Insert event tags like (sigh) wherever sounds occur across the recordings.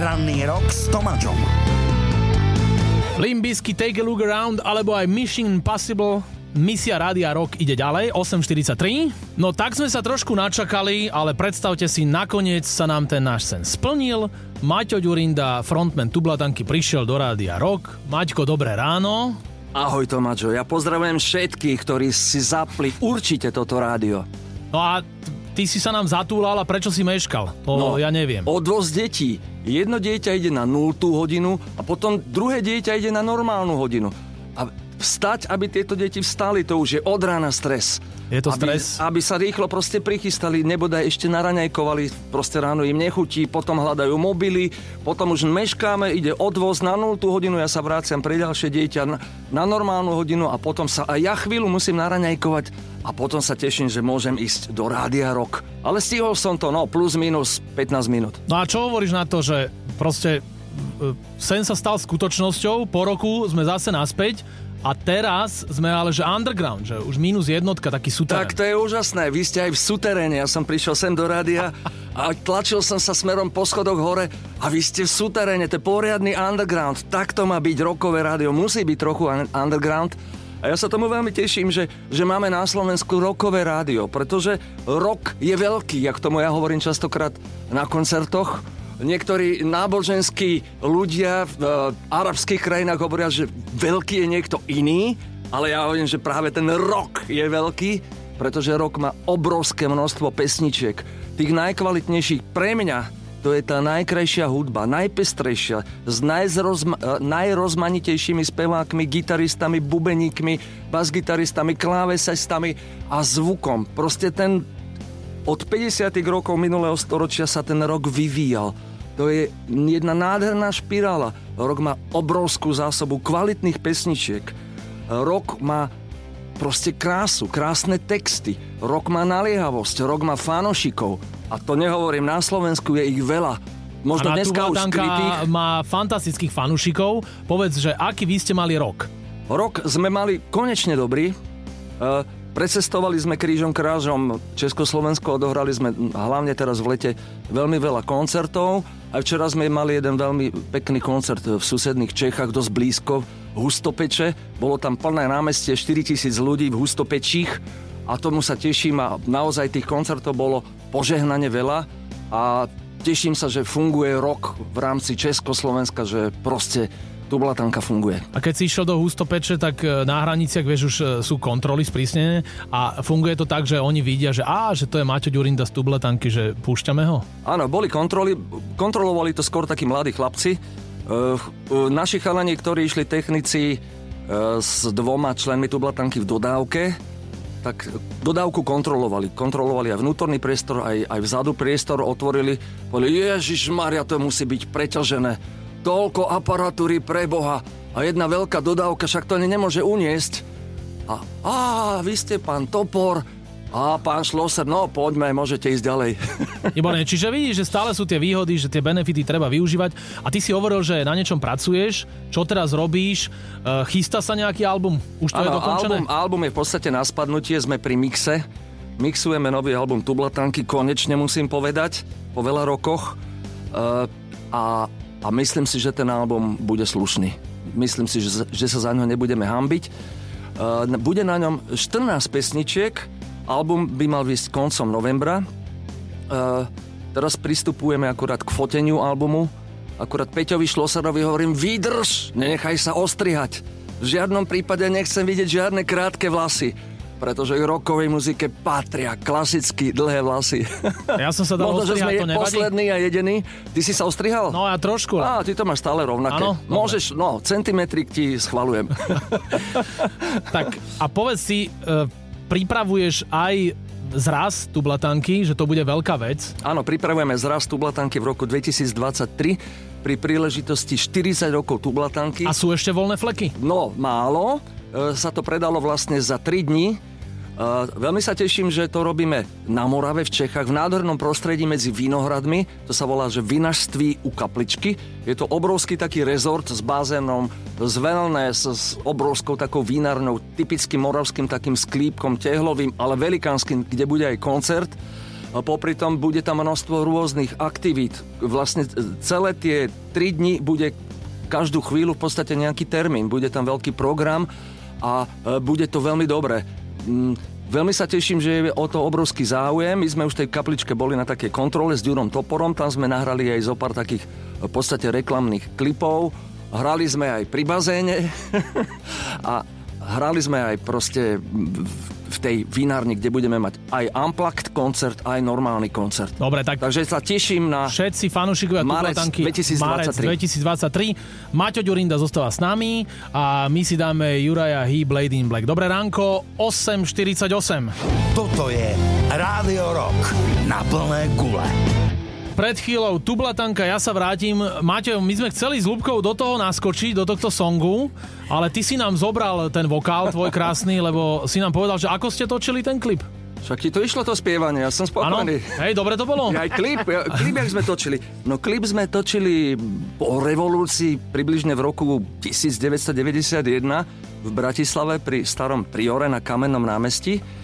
Ranný rok s Tomáčom. Limbisky Take a Look Around alebo aj Mission Impossible Misia Rádia Rock ide ďalej, 8.43. No tak sme sa trošku načakali, ale predstavte si, nakoniec sa nám ten náš sen splnil. Maťo Ďurinda, frontman Tublatanky, prišiel do Rádia Rock. Maťko, dobré ráno. Ahoj Tomáčo, ja pozdravujem všetkých, ktorí si zapli určite toto rádio. No a ty si sa nám zatúlal a prečo si meškal? To no, ja neviem. Odvoz detí. Jedno dieťa ide na 0 hodinu a potom druhé dieťa ide na normálnu hodinu. A vstať, aby tieto deti vstali, to už je od rána stres. Je to stres? Aby, sa rýchlo proste prichystali, nebodaj ešte naraňajkovali, proste ráno im nechutí, potom hľadajú mobily, potom už meškáme, ide odvoz na 0 hodinu, ja sa vráciam pre ďalšie dieťa na, normálnu hodinu a potom sa aj ja chvíľu musím naraňajkovať a potom sa teším, že môžem ísť do Rádia Rock. Ale stihol som to, no, plus minus 15 minút. No a čo hovoríš na to, že proste e, sen sa stal skutočnosťou, po roku sme zase naspäť a teraz sme ale, že underground, že už minus jednotka, taký suterén. Tak to je úžasné, vy ste aj v suteréne, ja som prišiel sem do rádia a tlačil som sa smerom po schodoch hore a vy ste v suteréne, to je poriadny underground. Tak to má byť rokové rádio, musí byť trochu underground. A ja sa tomu veľmi teším, že, že máme na Slovensku rokové rádio, pretože rok je veľký, jak tomu ja hovorím častokrát na koncertoch niektorí náboženskí ľudia v uh, arabských krajinách hovoria, že veľký je niekto iný, ale ja hovorím, že práve ten rok je veľký, pretože rok má obrovské množstvo pesničiek. Tých najkvalitnejších pre mňa to je tá najkrajšia hudba, najpestrejšia, s najzrozma- e, najrozmanitejšími spevákmi, gitaristami, bubeníkmi, basgitaristami, klávesistami a zvukom. Proste ten od 50. rokov minulého storočia sa ten rok vyvíjal to je jedna nádherná špirála. Rok má obrovskú zásobu kvalitných pesničiek. Rok má proste krásu, krásne texty. Rok má naliehavosť, rok má fanošikov. A to nehovorím, na Slovensku je ich veľa. Možno a dneska už skrytých. má fantastických fanúšikov. Povedz, že aký vy ste mali rok? Rok sme mali konečne dobrý. Uh, Precestovali sme krížom krážom Československo, odohrali sme hlavne teraz v lete veľmi veľa koncertov. Aj včera sme mali jeden veľmi pekný koncert v susedných Čechách, dosť blízko, Hustopeče. Bolo tam plné námestie, 4000 ľudí v Hustopečích a tomu sa teším a naozaj tých koncertov bolo požehnane veľa a teším sa, že funguje rok v rámci Československa, že proste tublatanka funguje. A keď si išiel do Hustopeče, tak e, na hraniciach, vieš, už e, sú kontroly sprísnené a funguje to tak, že oni vidia, že á, že to je Maťo Ďurinda z tublatanky, že púšťame ho? Áno, boli kontroly, kontrolovali to skôr takí mladí chlapci. Uh, naši chalani, ktorí išli technici s dvoma členmi tublatanky v dodávke, tak dodávku kontrolovali. Kontrolovali aj vnútorný priestor, aj, aj vzadu priestor otvorili. Povedali, Ježiš Maria, to musí byť preťažené toľko aparatúry pre Boha a jedna veľká dodávka však to nemôže uniesť. A, a vy ste pán Topor, a pán Šloser, no poďme, môžete ísť ďalej. (laughs) Výborné, čiže vidíš, že stále sú tie výhody, že tie benefity treba využívať. A ty si hovoril, že na niečom pracuješ, čo teraz robíš, e, chystá sa nejaký album? Už to ano, je dokončené? Album, album je v podstate na spadnutie, sme pri mixe. Mixujeme nový album Tublatanky, konečne musím povedať, po veľa rokoch. E, a a myslím si, že ten album bude slušný. Myslím si, že, že sa za ňo nebudeme hambiť. Uh, bude na ňom 14 pesničiek, album by mal výsť koncom novembra. Uh, teraz pristupujeme akurát k foteniu albumu. Akurát Peťovi Šlosarovi hovorím, vydrž, nenechaj sa ostrihať. V žiadnom prípade nechcem vidieť žiadne krátke vlasy pretože k rokovej muzike patria klasicky dlhé vlasy. Ja som sa dal Možno, že sme to nevadí? posledný a jediný. Ty si sa ostrihal? No ja trošku. Á, ty to máš stále rovnaké. Áno, Môžeš, no, centimetrik ti schvalujem. (laughs) tak a povedz si, e, pripravuješ aj zraz tublatanky, že to bude veľká vec? Áno, pripravujeme zraz tublatanky v roku 2023 pri príležitosti 40 rokov tublatanky. A sú ešte voľné fleky? No, málo. E, sa to predalo vlastne za 3 dní veľmi sa teším, že to robíme na Morave v Čechách, v nádhernom prostredí medzi vinohradmi. To sa volá, že vinažství u kapličky. Je to obrovský taký rezort s bazénom, z wellness, s obrovskou takou vinárnou, typickým moravským takým sklípkom, tehlovým, ale velikánskym, kde bude aj koncert. A popri tom bude tam množstvo rôznych aktivít. Vlastne celé tie tri dni bude každú chvíľu v podstate nejaký termín. Bude tam veľký program a e, bude to veľmi dobré. Mm, veľmi sa teším, že je o to obrovský záujem. My sme už v tej kapličke boli na takej kontrole s Ďurom Toporom, tam sme nahrali aj zo pár takých v podstate reklamných klipov. Hrali sme aj pri bazéne (laughs) a hrali sme aj proste v tej vinárni, kde budeme mať aj unplugged koncert, aj normálny koncert. Dobre, tak... Takže sa teším na... Všetci fanúšikovia Marec 2023. Marec 2023. Maťo Ďurinda zostáva s nami a my si dáme Juraja He Blade in Black. Dobré ránko, 8.48. Toto je Rádio Rock na plné gule pred chvíľou Tublatanka, ja sa vrátim. Máte, my sme chceli s Lubkou do toho naskočiť, do tohto songu, ale ty si nám zobral ten vokál tvoj krásny, lebo si nám povedal, že ako ste točili ten klip. Však ti to išlo to spievanie, ja som spokojný. Hej, dobre to bolo. (laughs) Aj klip, klip, jak sme točili. No klip sme točili po revolúcii približne v roku 1991 v Bratislave pri starom priore na Kamennom námestí.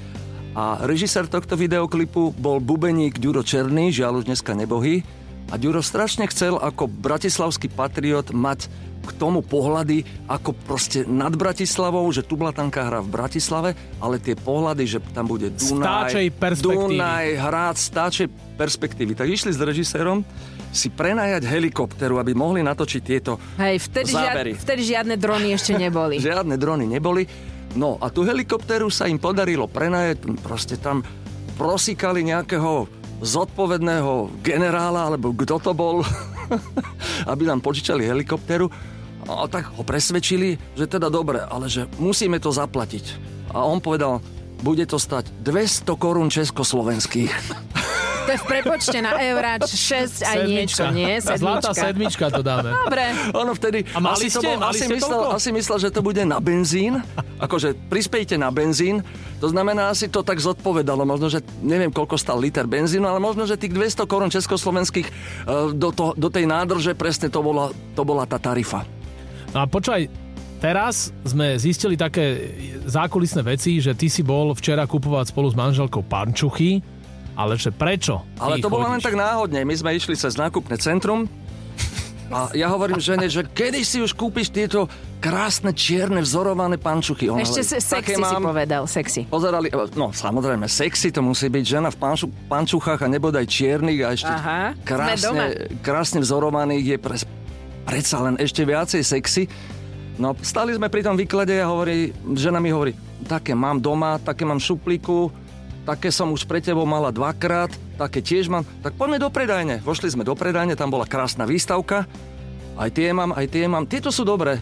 A režisér tohto videoklipu bol bubeník Ďuro Černý, žiaľ už dneska nebohý. A Ďuro strašne chcel ako bratislavský patriot mať k tomu pohľady ako proste nad Bratislavou, že Tublatanka hrá v Bratislave, ale tie pohľady, že tam bude Dunaj, Dunaj, Hrad, stáčej perspektívy. Tak išli s režisérom si prenajať helikopteru, aby mohli natočiť tieto Hej, vtedy, zábery. Žiad, vtedy žiadne drony ešte neboli. (laughs) žiadne drony neboli. No a tú helikoptéru sa im podarilo prenajať, proste tam prosíkali nejakého zodpovedného generála, alebo kto to bol, (laughs) aby nám požičali helikoptéru. A tak ho presvedčili, že teda dobre, ale že musíme to zaplatiť. A on povedal, bude to stať 200 korún československých. (laughs) Je v prepočte na euráč 6 aj niečo, nie? Sedmička. Zlatá sedmička to dáme. Dobre. Ono vtedy... A mali asi ste, to bol, mali asi, ste myslel, asi myslel, že to bude na benzín. Akože prispejte na benzín. To znamená, asi to tak zodpovedalo. Možno, že neviem, koľko stal liter benzínu, ale možno, že tých 200 korún československých e, do, to, do tej nádrže presne to bola, to bola tá tarifa. No a počúvaj, teraz sme zistili také zákulisné veci, že ty si bol včera kupovať spolu s manželkou pančuchy ale že prečo? Ale to bolo len tak náhodne. My sme išli cez nákupné centrum a ja hovorím žene, že kedy si už kúpiš tieto krásne čierne vzorované pančuchy. Ona Ešte hovorí, sexy mám... si povedal, sexy. Pozerali, no samozrejme, sexy to musí byť žena v panču, pančuchách a nebodaj čiernych a ešte Aha, krásne, krásne vzorovaných je pre, predsa len ešte viacej sexy. No, stali sme pri tom výklade a hovorí, žena mi hovorí, také mám doma, také mám šuplíku, také som už pre tebou mala dvakrát, také tiež mám, tak poďme do predajne. Vošli sme do predajne, tam bola krásna výstavka, aj tie mám, aj tie mám, tieto sú dobré.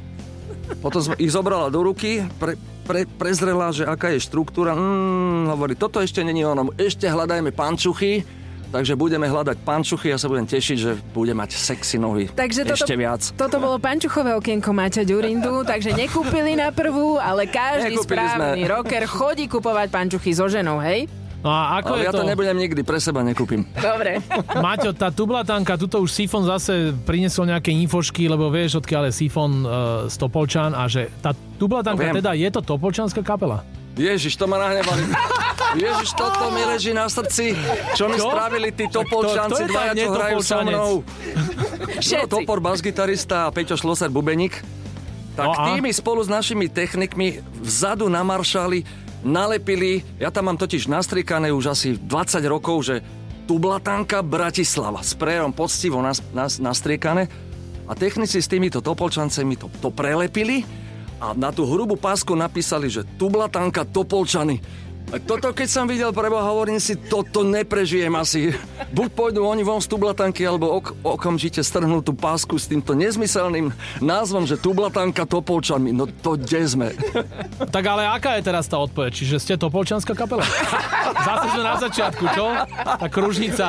Potom som ich zobrala do ruky, pre, pre, prezrela, že aká je štruktúra. Mm, hovorí, toto ešte není ono, ešte hľadajme pančuchy, Takže budeme hľadať pančuchy a sa budem tešiť, že bude mať sexy nohy takže toto, ešte viac. Toto bolo pančuchové okienko Maťa Ďurindu, takže nekúpili na prvú, ale každý nekúpili správny sme. rocker chodí kupovať pančuchy so ženou, hej? No a ako Ale je ja to... to nebudem nikdy, pre seba nekúpim. Dobre. Maťo, tá tublatanka, tuto už Sifon zase priniesol nejaké infošky, lebo vieš, odkiaľ je Sifon uh, z Topolčan a že tá tublatanka no, teda je to Topolčanská kapela? Ježiš, to ma nahnevali. (laughs) Ježiš, toto mi leží na srdci. Čo mi čo? spravili tí topolčanci, dvaja, čo hrajú so mnou. No, topor, basgitarista a Peťo Šloser, bubeník. Tak no tými spolu s našimi technikmi vzadu na maršali nalepili, ja tam mám totiž nastriekané už asi 20 rokov, že Tublatanka Bratislava s prejom poctivo nas, nas, nastriekané a technici s týmito topolčancemi to, to prelepili a na tú hrubú pásku napísali, že Tublatanka Topolčany. A toto keď som videl preboha, hovorím si, toto neprežijem asi. (laughs) Buď pôjdu oni von z tublatanky, alebo ok- okamžite strhnú tú pásku s týmto nezmyselným názvom, že tublatanka Topolčanmi. No to kde sme? (laughs) Tak ale aká je teraz tá odpoveď? Čiže ste Topolčanská kapela? (laughs) Zase sme na začiatku, čo? Tá kružnica.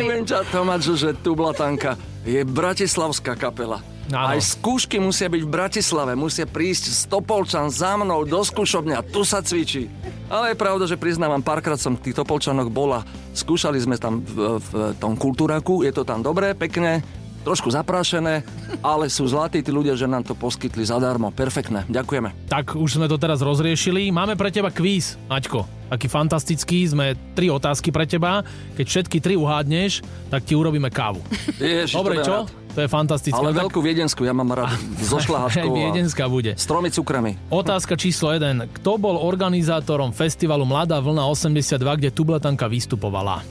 Viem ťa, Tomáčo, že tublatanka je bratislavská kapela. Áno. Aj skúšky musia byť v Bratislave, musia prísť z Topolčan za mnou do skúšobňa, tu sa cvičí. Ale je pravda, že priznávam, párkrát som v tých Topolčanoch bola, skúšali sme tam v, v tom kultúraku, je to tam dobré, pekné, trošku zaprášené, ale sú zlatí tí ľudia, že nám to poskytli zadarmo. Perfektné, ďakujeme. Tak už sme to teraz rozriešili. Máme pre teba kvíz, Aťko. Taký fantastický, sme tri otázky pre teba. Keď všetky tri uhádneš, tak ti urobíme kávu. Ježiš, Dobre, čo? Rád. To je fantastické. Ale Tak- veľkú viedenskú, ja mám rád (laughs) so šláhačkou Aj viedenská bude. s tromi cukrami. Otázka číslo 1. Kto bol organizátorom festivalu Mladá vlna 82, kde Tublatanka vystupovala?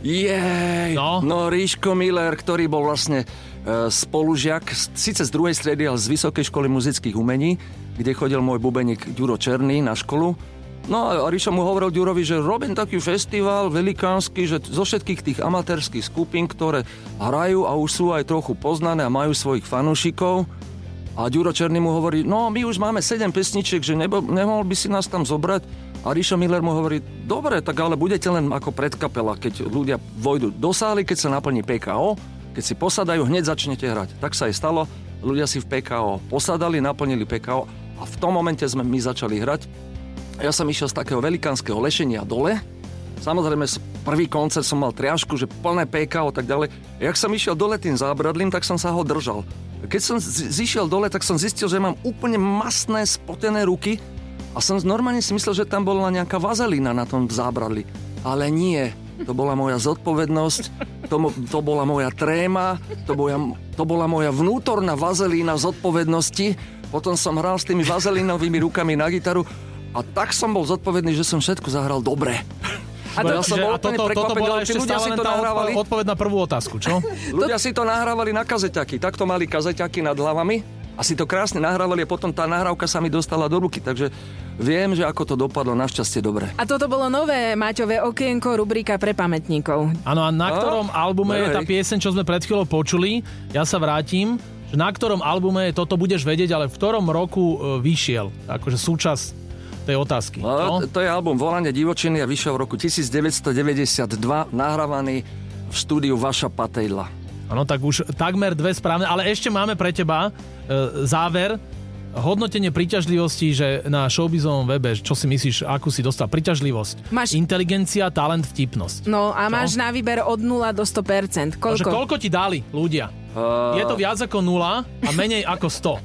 Jej, No. no. Ríško Miller, ktorý bol vlastne e, spolužiak, síce z druhej striedy, ale z Vysokej školy muzických umení, kde chodil môj bubeník Ďuro Černý na školu. No a Ríšo mu hovoril Ďurovi, že robím taký festival velikánsky, že zo všetkých tých amatérských skupín, ktoré hrajú a už sú aj trochu poznané a majú svojich fanúšikov, a Ďuro Černý mu hovorí, no my už máme 7 pesničiek, že nebo, nemohol by si nás tam zobrať? A Ríšo Miller mu hovorí, dobre, tak ale budete len ako predkapela, keď ľudia vojdu do sály, keď sa naplní PKO, keď si posadajú, hneď začnete hrať. Tak sa aj stalo, ľudia si v PKO posadali, naplnili PKO a v tom momente sme my začali hrať. Ja som išiel z takého velikánskeho lešenia dole, Samozrejme, prvý koncert som mal triašku, že plné PK a tak ďalej. Jak som išiel dole tým zábradlím, tak som sa ho držal. Keď som zišiel dole, tak som zistil, že mám úplne masné, spotené ruky a som normálne si myslel, že tam bola nejaká vazelína na tom zábradli. Ale nie, to bola moja zodpovednosť, to, to bola moja tréma, to, boja, to bola moja vnútorná vazelína zodpovednosti. Potom som hral s tými vazelínovými rukami na gitaru a tak som bol zodpovedný, že som všetko zahral dobre. A to, Ja som bol a toto, toto bola ešte ľudia stále si to nahrávali. odpo- odpoveď na prvú otázku, čo? (laughs) Ľudia si to nahrávali na kazeťaky. Takto mali kazeťaky nad hlavami a si to krásne nahrávali a potom tá nahrávka sa mi dostala do ruky. Takže viem, že ako to dopadlo. Našťastie dobre. a toto bolo nové Maťové okienko, rubrika pre pamätníkov. Áno, a na A? ktorom albume je tá pieseň, čo sme pred chvíľou počuli? Ja sa vrátim. že Na ktorom albume toto budeš vedieť, ale v ktorom roku e, vyšiel? Akože súčasť tej otázky. No, No? to je album Volanie divočiny a vyšiel v roku 1992, nahrávaný v štúdiu Vaša Patejdla. Áno, tak už takmer dve správne, ale ešte máme pre teba e, záver. Hodnotenie príťažlivosti, že na showbizovom webe, čo si myslíš, akú si dostal príťažlivosť? Máš- Inteligencia, talent, vtipnosť. No a máš na výber od 0 do 100%. Takže Koľko? koľko ti dali ľudia? Uh, Je to viac ako 0 a menej ako 100.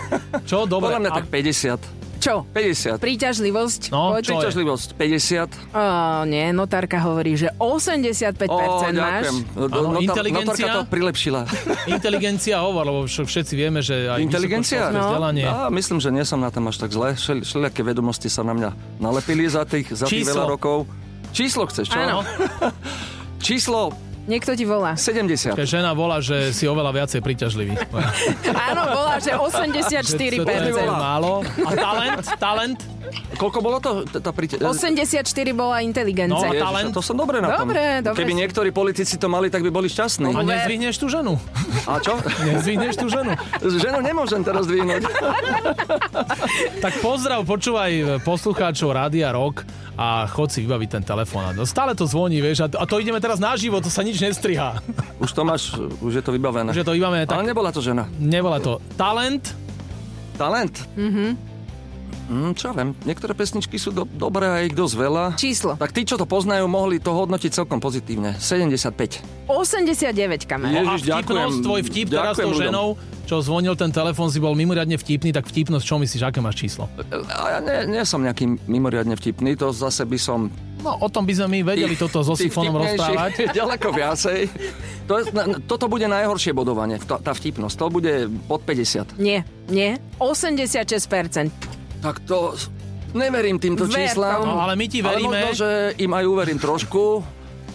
(laughs) Čo? Dobre. Podľa mňa a- tak 50. Čo? 50. Príťažlivosť? No, Poď. čo? Príťažlivosť 50. Ó, nie, notárka hovorí, že 85% Ó, máš. Áno, inteligencia? Notárka to prilepšila. (laughs) Inteligencia hovor, lebo všetci vieme, že aj Inteligencia? No. vzdelanie. Á, myslím, že nie som na tom až tak zle. Všel, všelijaké vedomosti sa na mňa nalepili za tých, za tých Číslo. veľa rokov. Číslo chceš, čo? Áno. (laughs) Číslo Niekto ti volá. 70. Keď žena volá, že si oveľa viacej príťažlivý. Áno, volá, že To je 84%. málo. A talent? Talent? Koľko bolo to? Tá príte... 84 bola No, inteligencia. Ježiš, talent? To som dobre na tom. Dobre, dobre. Keby niektorí politici to mali, tak by boli šťastní. A nezvihneš tú ženu? A čo? (laughs) Nezvihneš tú ženu? Ženu nemôžem teraz dvihnúť. (laughs) Tak pozdrav, počúvaj poslucháčov Rádia Rock a chod si vybaviť ten telefón. No, stále to zvoní, vieš, a to, a to ideme teraz naživo, to sa nič nestrihá. (laughs) Už to máš, už je to vybavené. Že to vybavené, Ale tak nebola to žena. nebola to talent, Talent? Mhm. Mm, čo ja viem, niektoré pesničky sú do, dobré a ich dosť veľa. Číslo. Tak tí, čo to poznajú, mohli to hodnotiť celkom pozitívne. 75. 89, kamarát. Je- No a Ježiš, vtipnosť, ďakujem. tvoj vtip teraz tou ženou, čo zvonil ten telefón, si bol mimoriadne vtipný, tak vtipnosť, čo myslíš, aké máš číslo? A ja nie, nie som nejaký mimoriadne vtipný, to zase by som... No, o tom by sme my vedeli toto so vtipnejších rozprávať. (laughs) Ďaleko viacej. To je, toto bude najhoršie bodovanie, tá, tá vtipnosť. To bude pod 50. Nie, nie. 86%. Tak to... Neverím týmto Ver číslam. No, ale my ti Ale veríme. možno, že im aj uverím trošku,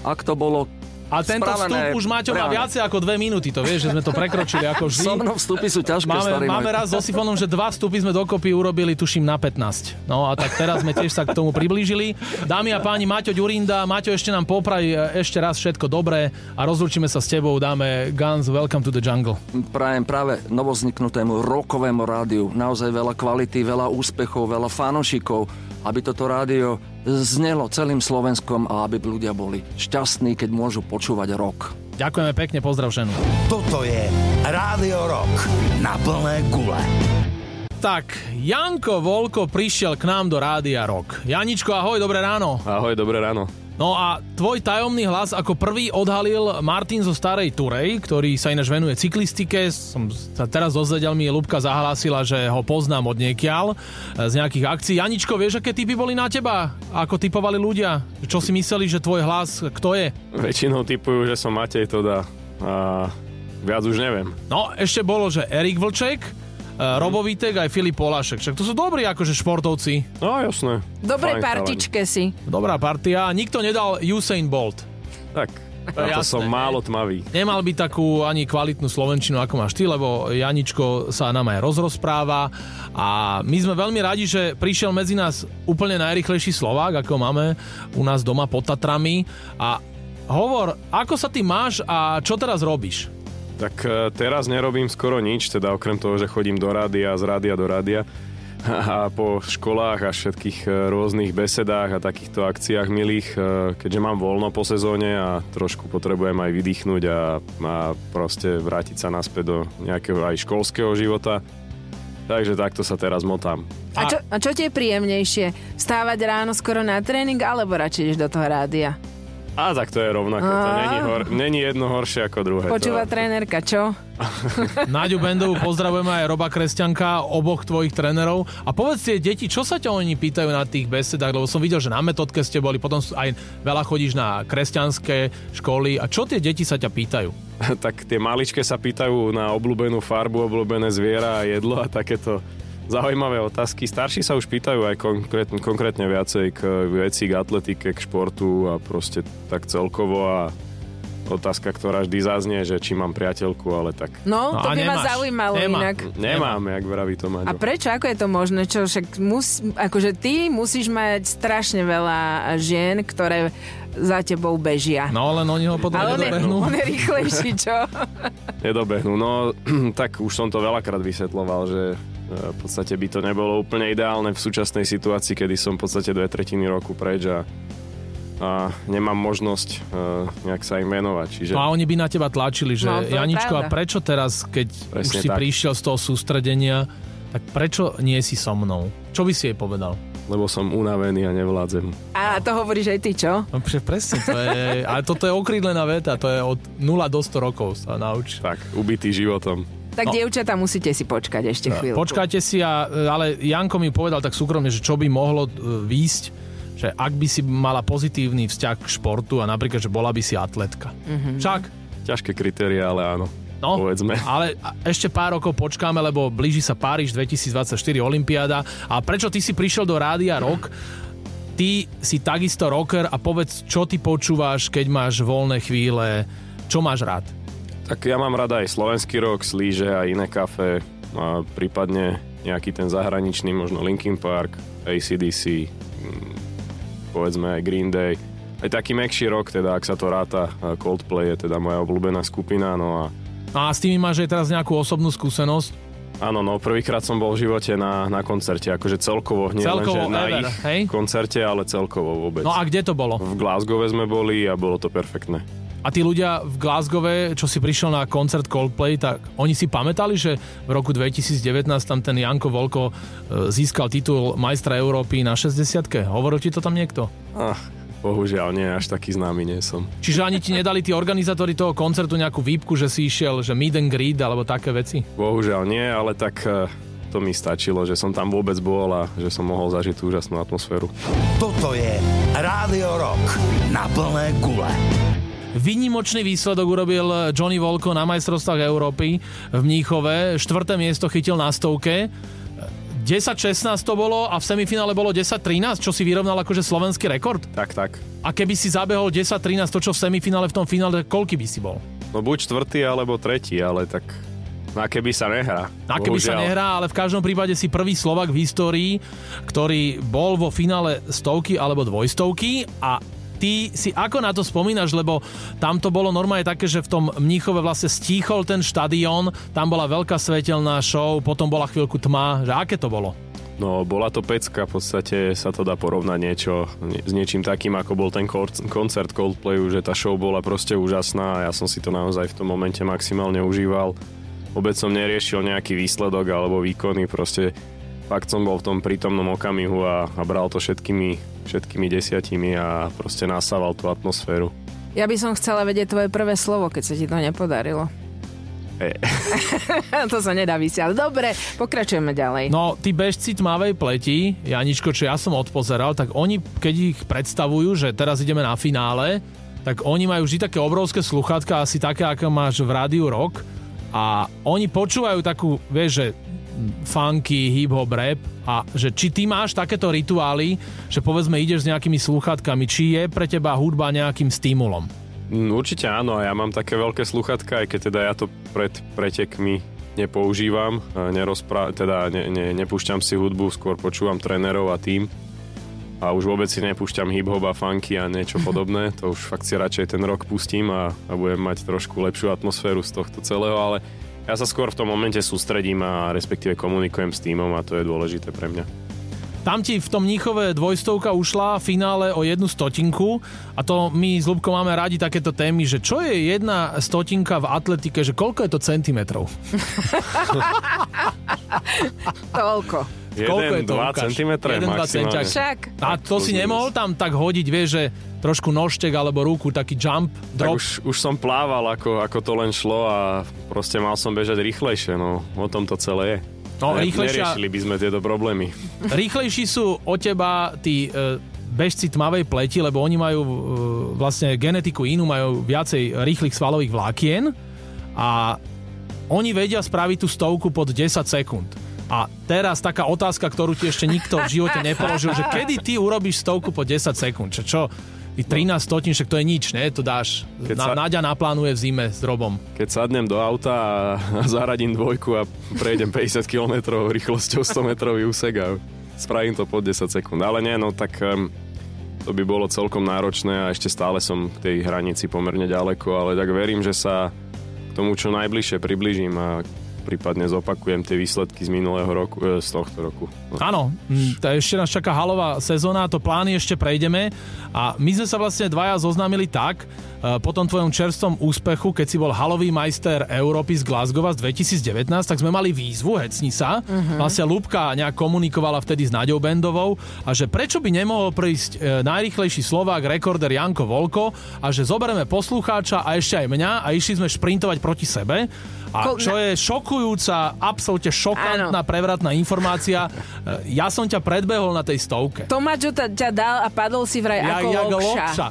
ak to bolo A tento spravené vstup už Maťo má viacej ako dve minúty, to vieš, že sme to prekročili ako vždy. So mnou vstupy sú ťažké, Máme, starý máme raz so Sifonom, že dva vstupy sme dokopy urobili, tuším, na 15. No a tak teraz sme tiež sa k tomu priblížili. Dámy a páni, Maťo Ďurinda, Maťo ešte nám popraj e, ešte raz všetko dobré a rozlúčime sa s tebou, dáme Guns Welcome to the Jungle. Prajem práve novozniknutému rokovému rádiu naozaj veľa kvality, veľa úspechov, veľa fanošikov, aby toto rádio znelo celým Slovenskom a aby ľudia boli šťastní, keď môžu počúvať rok. Ďakujeme pekne, pozdrav ženu. Toto je Rádio Rock na plné gule. Tak, Janko Volko prišiel k nám do Rádia Rock. Janičko, ahoj, dobré ráno. Ahoj, dobré ráno. No a tvoj tajomný hlas ako prvý odhalil Martin zo Starej Turej, ktorý sa ináč venuje cyklistike. Som sa teraz dozvedel, mi Lubka zahlásila, že ho poznám od niekiaľ e, z nejakých akcií. Janičko, vieš, aké typy boli na teba? Ako typovali ľudia? Čo si mysleli, že tvoj hlas, kto je? Väčšinou typujú, že som Matej Toda a viac už neviem. No, ešte bolo, že Erik Vlček, uh, Robo Vitek aj Filip Polášek. Však to sú dobrí akože športovci. No jasné. Dobrej Fajn partičke si. Dobrá partia. Nikto nedal Usain Bolt. Tak, (laughs) na to Jasné, som málo tmavý. Nemal by takú ani kvalitnú slovenčinu, ako máš ty, lebo Janičko sa nám aj rozrozpráva a my sme veľmi radi, že prišiel medzi nás úplne najrychlejší Slovák, ako máme u nás doma pod Tatrami a hovor, ako sa ty máš a čo teraz robíš? Tak e, teraz nerobím skoro nič, teda okrem toho, že chodím do rádia, z rádia do rádia a po školách a všetkých e, rôznych besedách a takýchto akciách milých, e, keďže mám voľno po sezóne a trošku potrebujem aj vydýchnuť a, a proste vrátiť sa naspäť do nejakého aj školského života. Takže takto sa teraz motám. A čo, a čo ti je príjemnejšie? Stávať ráno skoro na tréning alebo radšej ideš do toho rádia? A tak to je rovnaké, to není, hor, není jedno horšie ako druhé. Počúva to... trénerka, čo? (laughs) Náďu Bendovú pozdravujeme aj Roba Kresťanka, oboch tvojich trénerov. A povedz tie deti, čo sa ťa oni pýtajú na tých besedách, lebo som videl, že na metodke ste boli, potom aj veľa chodíš na kresťanské školy. A čo tie deti sa ťa pýtajú? (laughs) tak tie maličké sa pýtajú na obľúbenú farbu, obľúbené zviera a jedlo a takéto zaujímavé otázky. Starší sa už pýtajú aj konkrétne, konkrétne viacej k veci, k atletike, k športu a proste tak celkovo a otázka, ktorá vždy zaznie, že či mám priateľku, ale tak... No, No to a by ma nemáš. zaujímalo Nemá. inak. Nemám, jak vraví to A Maďo. prečo? Ako je to možné? Čo, však mus, akože ty musíš mať strašne veľa žien, ktoré za tebou bežia. No len oni ho potom Ale nedobehnú. on je rýchlejší, čo? (laughs) Nedobehnú. No, (clears throat) tak už som to veľakrát vysvetloval, že v podstate by to nebolo úplne ideálne v súčasnej situácii, kedy som v podstate dve tretiny roku preč a, a nemám možnosť uh, nejak sa im venovať. Čiže No a oni by na teba tlačili, že No, Janičko, a pravda. prečo teraz, keď už Presne si tak. prišiel z toho sústredenia, tak prečo nie si so mnou? Čo by si jej povedal? lebo som unavený a nevládzem. A to hovoríš aj ty, čo? No pre- presne, to je, (laughs) ale toto je okrídlená veta, to je od 0 do 100 rokov sa nauč. Tak, ubitý životom. Tak No. dievčatá musíte si počkať ešte chvíľu. Počkajte si, a, ale Janko mi povedal tak súkromne, že čo by mohlo e, výjsť, že ak by si mala pozitívny vzťah k športu a napríklad, že bola by si atletka. Mm-hmm. Však, Ťažké kritéria, ale áno. No, Povedzme. ale ešte pár rokov počkáme, lebo blíži sa Páriž 2024 Olympiáda. A prečo ty si prišiel do Rádia Rock? Ty si takisto rocker a povedz, čo ty počúvaš, keď máš voľné chvíle, čo máš rád? Tak ja mám rada aj slovenský rok, slíže a iné kafe, a prípadne nejaký ten zahraničný, možno Linkin Park, ACDC, mm, povedzme aj Green Day. Aj taký mekší rok, teda ak sa to ráta, Coldplay je teda moja obľúbená skupina, no a A s tými máš aj teraz nejakú osobnú skúsenosť? Áno, no prvýkrát som bol v živote na, na koncerte, akože celkovo, nie Celkovo len, že na ever, ich hej? koncerte, ale celkovo vôbec. No a kde to bolo? V Glasgow sme boli a bolo to perfektné. A tí ľudia v Glasgowe, čo si prišiel na koncert Coldplay, tak oni si pamätali, že v roku 2019 tam ten Janko Volko e, získal titul majstra Európy na 60 Hovoril ti to tam niekto? Ach, bohužiaľ nie, až taký známy nie som. Čiže ani ti nedali tí organizátori toho koncertu nejakú výpku, že si išiel, že meet and greet alebo také veci? Bohužiaľ nie, ale tak eh, to mi stačilo, že som tam vôbec bol a že som mohol zažiť tú úžasnú atmosféru. Toto je Rádio Rock na plné gule. Výnimočný výsledok urobil Johnny Volko na majstrovstvách Európy v Mníchove. Štvrté miesto chytil na stovke. 10-16 to bolo a v semifinále bolo 10-13, čo si vyrovnal akože slovenský rekord. Tak, tak. A keby si zabehol 10-13, to čo v semifinále v tom finále, koľky by si bol? No buď štvrtý alebo tretí, ale tak na keby sa nehrá. A keby sa nehrá, ale v každom prípade si prvý Slovak v histórii, ktorý bol vo finále stovky alebo dvojstovky a ty si ako na to spomínaš, lebo tam to bolo normálne také, že v tom Mníchove vlastne stíchol ten štadión, tam bola veľká svetelná show, potom bola chvíľku tma, že aké to bolo? No, bola to pecka, v podstate sa to dá porovnať niečo nie- s niečím takým, ako bol ten koncert Coldplayu, že tá show bola proste úžasná a ja som si to naozaj v tom momente maximálne užíval. Vôbec som neriešil nejaký výsledok alebo výkony, proste fakt som bol v tom prítomnom okamihu a, a bral to všetkými, všetkými desiatimi a proste nasával tú atmosféru. Ja by som chcela vedieť tvoje prvé slovo, keď sa ti to nepodarilo. E. (laughs) to sa nedá vysiať. Dobre, pokračujeme ďalej. No, tí bežci tmavej pleti, Janičko, čo ja som odpozeral, tak oni, keď ich predstavujú, že teraz ideme na finále, tak oni majú vždy také obrovské sluchátka, asi také, ako máš v rádiu Rock. A oni počúvajú takú, vieš, že funky, hip-hop, rap a že či ty máš takéto rituály, že povedzme ideš s nejakými sluchatkami, či je pre teba hudba nejakým stimulom? Mm, určite áno, ja mám také veľké sluchatka, aj keď teda ja to pred pretekmi nepoužívam, nerozpra- teda ne, ne, nepúšťam si hudbu, skôr počúvam trénerov a tým. A už vôbec si nepúšťam hip-hop a funky a niečo (laughs) podobné, to už fakt si radšej ten rok pustím a, a budem mať trošku lepšiu atmosféru z tohto celého, ale ja sa skôr v tom momente sústredím a respektíve komunikujem s týmom a to je dôležité pre mňa. Tam ti v tom Níchove dvojstovka ušla v finále o jednu stotinku a to my s Lubkom máme radi takéto témy, že čo je jedna stotinka v atletike, že koľko je to centimetrov? (laughs) Toľko. 1, Koľko je to, 2 cm 1, 2 cm. Však. A to si nemohol tam tak hodiť, vieš, že trošku nožtek alebo ruku, taký jump, drop? Tak už, už som plával, ako, ako to len šlo a proste mal som bežať rýchlejšie, no o tom to celé je. No, ne, rýchlejšia... Neriešili by sme tieto problémy. (laughs) Rýchlejší sú o teba tí e, bežci tmavej pleti, lebo oni majú e, vlastne genetiku inú, majú viacej rýchlych svalových vlákien a oni vedia spraviť tú stovku pod 10 sekúnd. A teraz taká otázka, ktorú ti ešte nikto v živote (laughs) nepoložil, že kedy ty urobíš stovku po 10 sekúnd? Čo, čo? 13 stotín, však to je nič, ne? To dáš. Keď na, sa... Nadia naplánuje v zime s drobom. Keď sadnem do auta a, a zaradím dvojku a prejdem 50 km rýchlosťou 100 metrový úsek a spravím to pod 10 sekúnd. Ale nie, no tak um, to by bolo celkom náročné a ešte stále som k tej hranici pomerne ďaleko, ale tak verím, že sa k tomu čo najbližšie približím a prípadne zopakujem tie výsledky z minulého roku, e, z tohto roku. No. Áno, ešte nás čaká halová sezóna, to plány ešte prejdeme a my sme sa vlastne dvaja zoznámili tak, e, po tom tvojom čerstvom úspechu, keď si bol halový majster Európy z Glasgow z 2019, tak sme mali výzvu Hecni sa. Uh-huh. Vlastne Lúbka nejak komunikovala vtedy s Naďou Bendovou a že prečo by nemohol prísť e, najrychlejší Slovák, rekorder Janko Volko a že zoberieme poslucháča a ešte aj mňa a išli sme šprintovať proti sebe. A čo je šokujúca, absolútne šokantná, Áno. prevratná informácia, e, ja som ťa predbehol na tej stovke. Tomáčo ťa dal a padol si vraj ja, ako ja, lokša.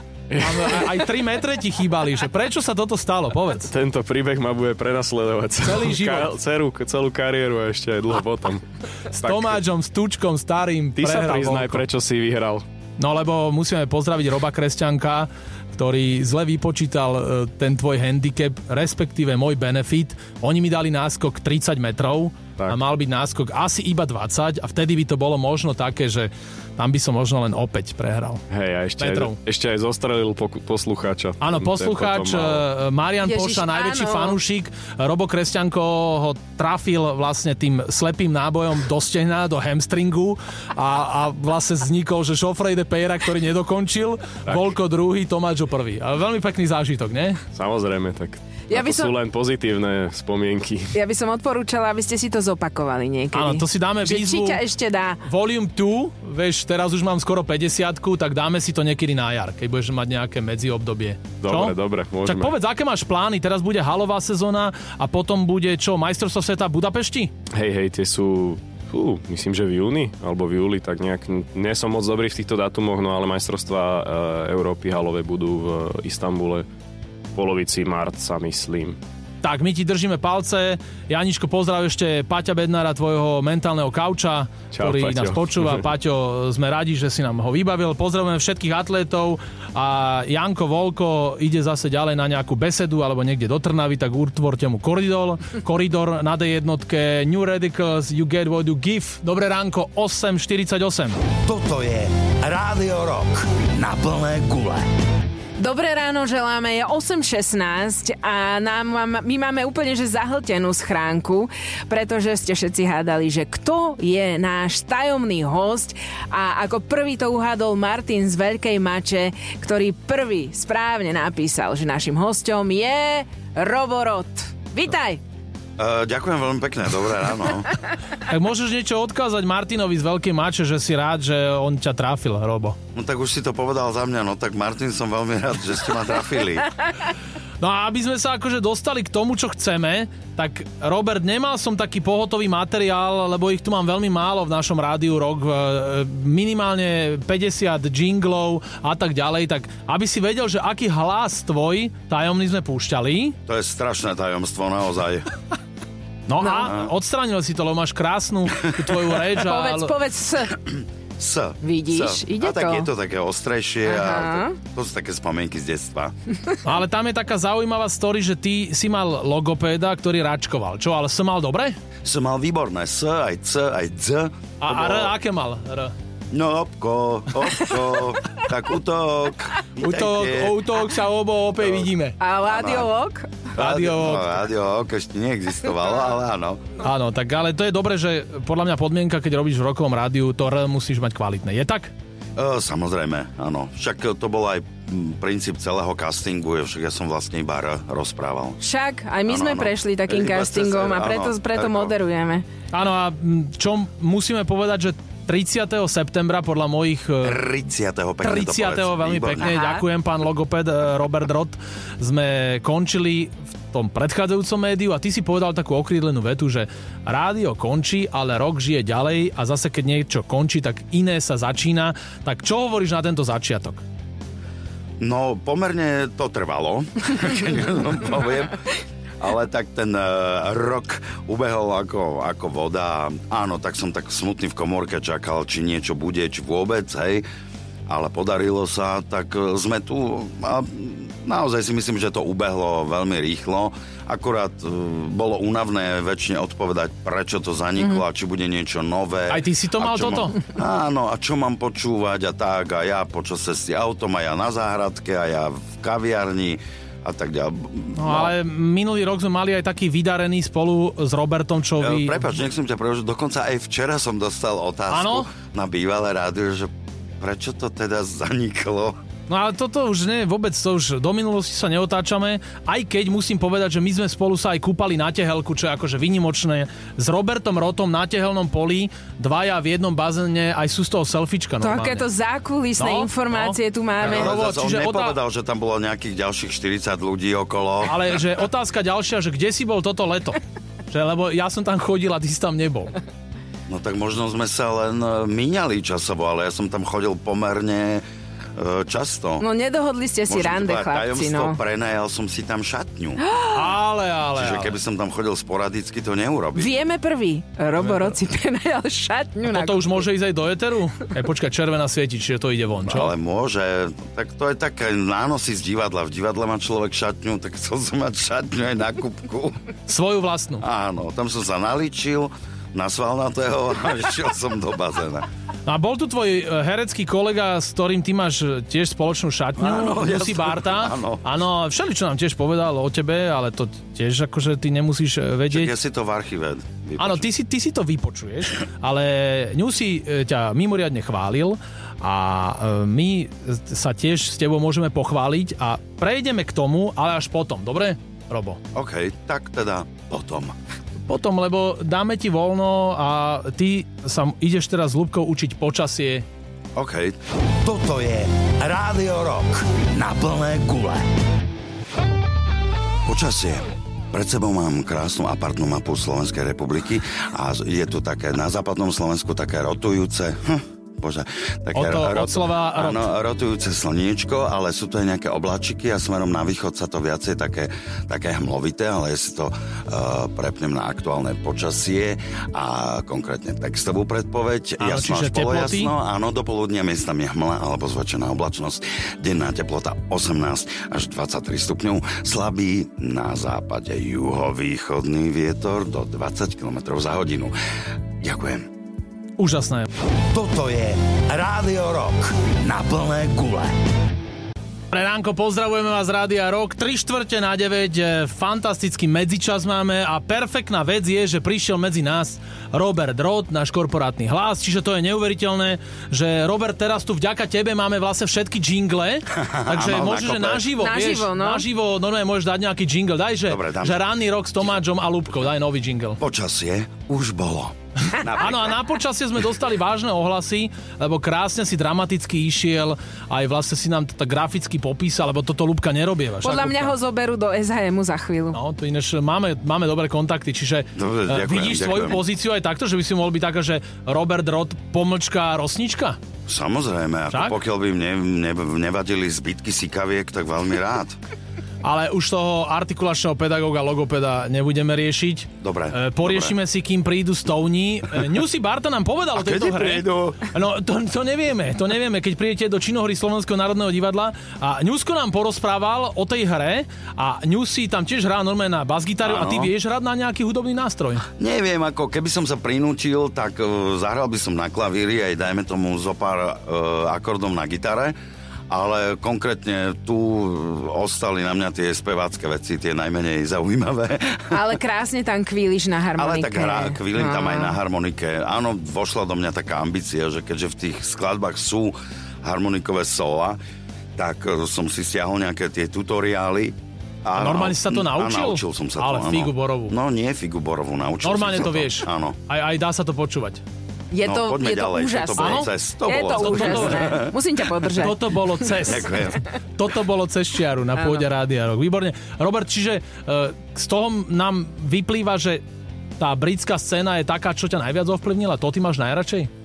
Aj 3 metre ti chýbali, že prečo sa toto stalo, povedz. Tento príbeh ma bude prenasledovať celý život. Celú, celú kariéru a ešte aj dlho potom. S tak... Tomáčom, s Tučkom, starým Ty sa priznaj, prečo si vyhral. No lebo musíme pozdraviť Roba Kresťanka, ktorý zle vypočítal e, ten tvoj handicap, respektíve môj benefit. Oni mi dali náskok 30 metrov tak. a mal byť náskok asi iba 20 a vtedy by to bolo možno také, že tam by som možno len opäť prehral. Hej, a ešte, aj, ešte aj zostrelil po, poslucháča. Áno, poslucháč mal... E, Marian Ježiš, Poša, najväčší áno. fanúšik. Robo Kresťanko ho trafil vlastne tým slepým nábojom do stehna, do hamstringu a, a vlastne vznikol, že Šofrejde Pejra, ktorý nedokončil, tak. Volko druhý, Tomáčo prvý. A veľmi pekný zážitok, ne? Samozrejme, tak ja by som... sú len pozitívne spomienky. Ja by som odporúčala, aby ste si to zopakovali niekedy. Áno, to si dáme výzvu. Či ťa ešte dá. Volume 2, vieš, teraz už mám skoro 50 tak dáme si to niekedy na jar, keď budeš mať nejaké medziobdobie. Dobre, čo? dobre, môžeme. Čak povedz, aké máš plány? Teraz bude halová sezóna a potom bude čo, majstrovstvo sveta v Budapešti? Hej, hej, tie sú Fú, myslím, že v júni alebo v júli, tak nejak, nie som moc dobrý v týchto dátumoch, no ale majstrovstvá e, Európy halové budú v Istambule polovici marca, myslím. Tak, my ti držíme palce. Janičko, pozdrav ešte Paťa Bednára, tvojho mentálneho kauča, Čau, ktorý Paťo. nás počúva. (laughs) Paťo, sme radi, že si nám ho vybavil. Pozdravujeme všetkých atlétov a Janko Volko ide zase ďalej na nejakú besedu alebo niekde do Trnavy, tak utvorte mu koridor, (laughs) koridor na D1. New Radicals, You Get What You Give. Dobré ránko, 8.48. Toto je Rádio Rock na plné gule. Dobré ráno želáme, je 8.16 a nám, my máme úplne že zahltenú schránku, pretože ste všetci hádali, že kto je náš tajomný host a ako prvý to uhádol Martin z Veľkej Mače, ktorý prvý správne napísal, že našim hostom je Roborot. Vítaj! Uh, ďakujem veľmi pekne, dobré ráno. (laughs) Tak môžeš niečo odkázať Martinovi z Veľkej Mače, že si rád, že on ťa trafil, Robo. No tak už si to povedal za mňa, no tak Martin som veľmi rád, že ste ma trafili. No a aby sme sa akože dostali k tomu, čo chceme, tak Robert, nemal som taký pohotový materiál, lebo ich tu mám veľmi málo v našom rádiu rok, e, minimálne 50 jinglov a tak ďalej, tak aby si vedel, že aký hlas tvoj tajomný sme púšťali. To je strašné tajomstvo, naozaj. (laughs) No, no. a odstránil si to, lebo máš krásnu tú tvoju reč. a- (laughs) Povedz, povedz s. S. Vidíš, S. ide a tak to. je to také ostrejšie a Aha. to, to sú také spomienky z detstva. Ale tam je taká zaujímavá story, že ty si mal logopéda, ktorý račkoval. Čo, ale som mal dobre? Som mal výborné S, aj C, aj D. A, a R, aké mal? R. No, opko, opko, tak útok. Útok, útok sa obo opäť vidíme. A radiolog? Rádio. No, rádio ok, ešte neexistovalo, ale áno. Áno, tak ale to je dobre, že podľa mňa podmienka, keď robíš v rokovom rádiu, to R musíš mať kvalitné. Je tak? E, samozrejme, áno. Však to bol aj princíp celého castingu, však ja som vlastne iba R rozprával. Však, aj my Áno, sme áno. prešli takým castingom a preto, preto tako. moderujeme. Áno a čo musíme povedať, že 30. septembra podľa mojich... e, 30. pekne to 30. povedz. veľmi Výborne. pekne, Aha. ďakujem pán logoped e, Robert Roth. Sme končili v tom predchádzajúcom médiu a ty si povedal takú okrídlenú vetu, že rádio končí, ale rok žije ďalej a zase keď niečo končí, tak iné sa začína. Tak čo hovoríš na tento začiatok? No, pomerne to trvalo, (laughs) keď poviem. Ale tak ten uh, rok ubehol ako, ako voda. Áno, tak som tak smutný v komórke čakal, či niečo bude, či vôbec, hej. Ale podarilo sa, tak eh, sme tu a naozaj si myslím, že to ubehlo veľmi rýchlo. Akurát uh, bolo únavné väčšine odpovedať, prečo to zaniklo a či bude niečo nové. Aj ty si to mal toto? Mám, áno, a čo mám počúvať a tak. A ja počas cesty autom a ja na záhradke a ja v kaviarni a tak ďalej. No, ale minulý rok sme mali aj taký vydarený spolu s Robertom, čo Ja, vy... Prepač, nech som ťa prehožil, dokonca aj včera som dostal otázku Áno? na bývalé rádio, že prečo to teda zaniklo? No ale toto už nie, vôbec to už do minulosti sa neotáčame, aj keď musím povedať, že my sme spolu sa aj kúpali na tehelku, čo je akože vynimočné. S Robertom Rotom na tehelnom poli, dvaja v jednom bazéne, aj sú z toho selfiečka normálne. Takéto zákulisné No, informácie no. tu máme. Ale Robo, zase on čiže otá- nepovedal, že tam bolo nejakých ďalších 40 ľudí okolo. Ale že otázka ďalšia, že kde si bol toto leto? (laughs) Že, lebo ja som tam chodil a ty si tam nebol. No tak možno sme sa len e, míňali časovo, ale ja som tam chodil pomerne často. No nedohodli ste si rande, chlapci, tajomstvo, no. prenajal som si tam šatňu. Ale, ale, Čiže ale. keby som tam chodil sporadicky, to neurobím. Vieme prvý. Robo Roci prenajal šatňu na Toto už môže ísť aj do eteru? Aj počkať, červená svieti, čiže to ide von, čo? Ale môže. Tak to je také nánosy z divadla. V divadle má človek šatňu, tak chcel som mať šatňu aj na kubku. Svoju vlastnú. Áno, tam som sa naličil, nasval na toho a (laughs) išiel som do bazéna. A bol tu tvoj e, herecký kolega, s ktorým ty máš e, tiež spoločnú šatňu, Áno, Lucy ja Barta. áno. Áno, všeli, čo nám tiež povedal o tebe, ale to tiež akože ty nemusíš e, vedieť. ja si to v archíve vypočujem. Áno, ty si, ty si to vypočuješ, ale Newsy e, ťa mimoriadne chválil a my sa tiež s tebou môžeme pochváliť a prejdeme k tomu, ale až potom, dobre? Robo. OK, tak teda potom. Potom, lebo dáme ti voľno a ty sa ideš teraz s Lubkou učiť počasie. OK. Toto je Rádio Rock na plné gule. Počasie. Pred sebou mám krásnu apartnú mapu Slovenskej republiky a je tu také na západnom Slovensku také rotujúce... Hm, Bože, také Od to- od slova rot. áno, rotujúce slniečko, ale sú to aj nejaké oblačiky a smerom na východ sa to viacej také, také hmlovité, ale ja si to uh, prepnem na aktuálne počasie a konkrétne textovú predpoveď. Áno, jasno až polojasno, áno, do poludnia miestami hmla alebo zväčšená oblačnosť. Denná teplota 18 až 23 stupňov, slabý na západe juhovýchodný vietor do 20 km za hodinu. Ďakujem. Úžasné. Toto je Rádio Rock na plné gule. Pre ránko pozdravujeme vás z Rádia Rok. 3 štvrte na 9, e, fantastický medzičas máme a perfektná vec je, že prišiel medzi nás Robert Roth, náš korporátny hlas, čiže to je neuveriteľné, že Robert teraz tu vďaka tebe máme vlastne všetky jingle, (laughs) takže Áno, môžeš, že nakope. naživo, vieš, Naživo, no. naživo, normálne môžeš dať nejaký jingle, daj, že, Dobre, že ranný rok s Tomáčom a Lubkou, daj nový jingle. Počasie už bolo. Áno, a na počasie sme dostali vážne ohlasy, lebo krásne si dramaticky išiel, aj vlastne si nám to graficky popísal, lebo toto Lubka nerobieva. Podľa mňa Lubka? ho zoberú do SHM za chvíľu. No, to ináč máme, máme dobré kontakty, čiže Dobre, eh, ďakujem, vidíš svoju ďakujem. pozíciu aj takto, že by si mohol byť taká, že Robert Rod, pomlčka, rosnička? Samozrejme, ako pokiaľ by im ne, ne, nevadili zbytky sikaviek, tak veľmi rád. (laughs) Ale už toho artikulačného pedagóga, logopeda nebudeme riešiť. Dobre, E, poriešime si, kým prídu stovní. E, Newsy Barta nám povedal o tejto hre. prídu? No, to, to nevieme, to nevieme, keď prídete do činohry Slovenského národného divadla. A Newsko nám porozprával o tej hre a Newsy tam tiež hrá normálne na basgitaru a ty vieš hrať na nejaký hudobný nástroj. Neviem, ako keby som sa prinúčil, tak uh, zahral by som na klavíri aj dajme tomu zo pár uh, akordov na gitare, ale konkrétne tu ostali na mňa tie spevácké veci, tie najmenej zaujímavé. Ale krásne tam kvíliš na Ale harmonike. tak hrá, kvílim tam No. aj na harmonike. Áno, vošla do mňa taká ambícia, že keďže v tých skladbách sú harmonikové sola, tak e, som si stiahol nejaké tie tutoriály. A normálne si sa to a naučil? naučil som sa Ale to, figu borovú. No nie figu borovú, naučil Normálne som to sa vieš. Áno. Aj, aj dá sa to počúvať. Je No, to, poďme je to ďalej, úžasné. toto bolo cez, to je bolo to cez. úžasné. (laughs) Musím ťa podržať. Toto bolo cez. Ďakujem. Toto bolo cez čiaru na pôde Rádia Rock. Výborne. Robert, čiže e, z toho nám vyplýva, že tá britská scéna je taká, čo ťa najviac ovplyvnila? To ty máš najradšej?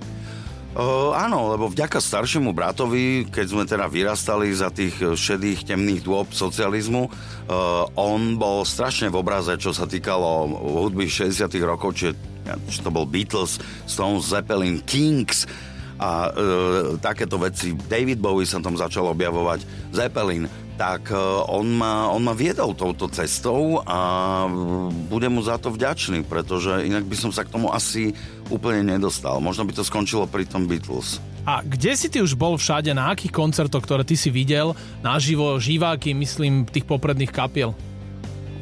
Uh, áno, lebo vďaka staršiemu bratovi, keď sme teda vyrastali za tých eh, šedých, temných dôb socializmu, uh, on bol strašne v obraze, čo sa týkalo hudby 60 rokov, či, či to bol Beatles, Stones, Zeppelin, Kings a uh, takéto veci. David Bowie sa tam začal objavovať, Zeppelin. Tak uh, on, ma, on ma viedol touto cestou a budem mu za to vďačný, pretože inak by som sa k tomu asi úplne nedostal. Možno by to skončilo pri tom Beatles. A kde si ty už bol všade, na akých koncertoch, ktoré ty si videl, naživo, živáky, myslím, tých popredných kapiel?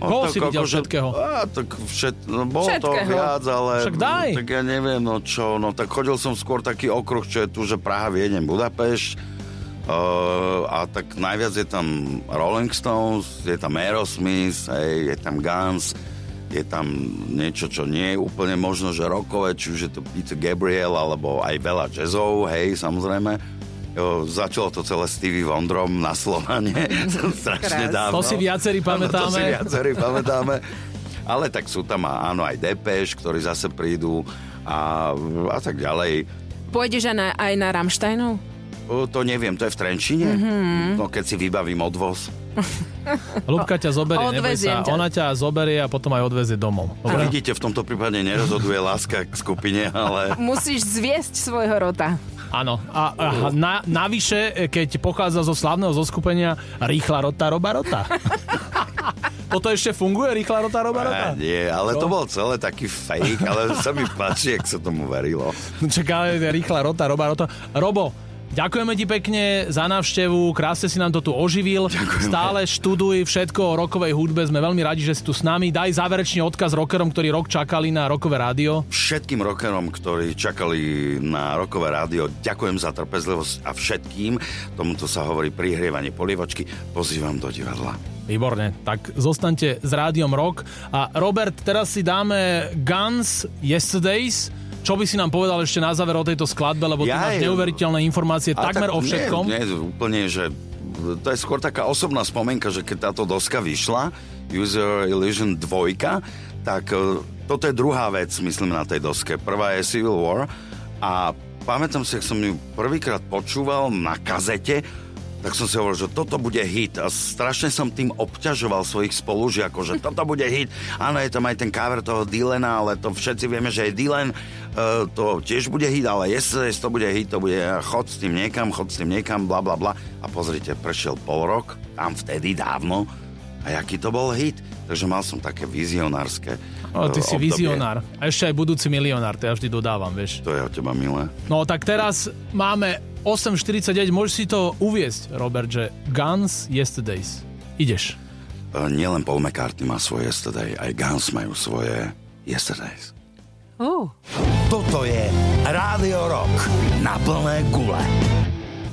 Koho si videl všetkého? Á, tak všet, no, bolo to Všetkého. viac, ale... Však daj. Tak ja neviem, no čo, no tak chodil som skôr taký okruh, čo je tu, že Praha, Viedeň, Budapešť. Uh, a tak najviac je tam Rolling Stones, je tam Aerosmith, hej, je tam Guns, je tam niečo, čo nie je úplne možno, že rokové, či už je to Peter Gabriel, alebo aj veľa jazzov, hej, samozrejme. Jo, začalo to celé Stevie Wonderom na Slovane, (laughs) strašne Krás. dávno. To si viacerí Áno, To si pamätáme. viacerí pamätáme. Ale tak sú tam áno aj Depeš, ktorí zase prídu a, a tak ďalej. Pôjdeš aj na, aj na Rammsteinov? O, to neviem, to je v Trenčine? Mhm. Mm-hmm. No keď si vybavím odvoz. (laughs) Lubka ťa zoberie, neboj sa. ťa. Ona ťa zoberie a potom aj odvezie domov. Dobre? vidíte, v tomto prípade nerozhoduje láska k skupine, ale... Musíš zviesť svojho rota. Áno. A, a na, navyše, keď pochádza zo slavného zoskupenia Rýchla rota, roba rota. (laughs) Toto ešte funguje, Rýchla rota, roba rota? A nie, ale to bol celé taký fake, ale sa mi páči, jak sa tomu verilo. Čaká, rýchla rota, roba rota. Robo, ďakujeme ti pekne za návštevu, krásne si nám to tu oživil. Stále študuj všetko o rokovej hudbe, sme veľmi radi, že si tu s nami. Daj záverečný odkaz rockerom, ktorí rok čakali na rokové rádio. Všetkým rockerom, ktorí čakali na rokové rádio, ďakujem za trpezlivosť a všetkým, tomuto sa hovorí prihrievanie polievočky, pozývam do divadla. Výborne, tak zostaňte s rádiom Rock. A Robert, teraz si dáme Guns Yesterdays. Čo by si nám povedal ešte na záver o tejto skladbe, lebo ty Ja máš neuveriteľné informácie takmer tak o všetkom. Nie, nie, úplne, že to je skôr taká osobná spomenka, že keď táto doska vyšla, User Illusion 2, tak e, toto je druhá vec, myslím, na tej doske. Prvá je Civil War a pamätám si, ak som ju prvýkrát počúval na kazete, tak som si hovoril, že toto bude hit a strašne som tým obťažoval svojich spolužiakov, že toto bude hit. Áno, je tam aj ten cover toho Dylana, ale to všetci vieme, že je Dylan, e, to tiež bude hit, ale Yesterdays to bude hit, to bude chod s tým niekam, chod s tým niekam, bla bla bla. A pozrite, prešiel pol rok, tam vtedy dávno, a jaký to bol hit. Takže mal som také vizionárske O, ty e, si obdobie. vizionár. A ešte aj budúci milionár, to ja vždy dodávam, vieš. To je od teba milé. No tak teraz máme 8.49, môžeš si to uviesť, Robert, že Guns Yesterdays. Ideš. E, nielen Paul McCartney má svoje Yesterday, aj Guns majú svoje Yesterdays. Uh. Toto je Rádio Rock na plné gule.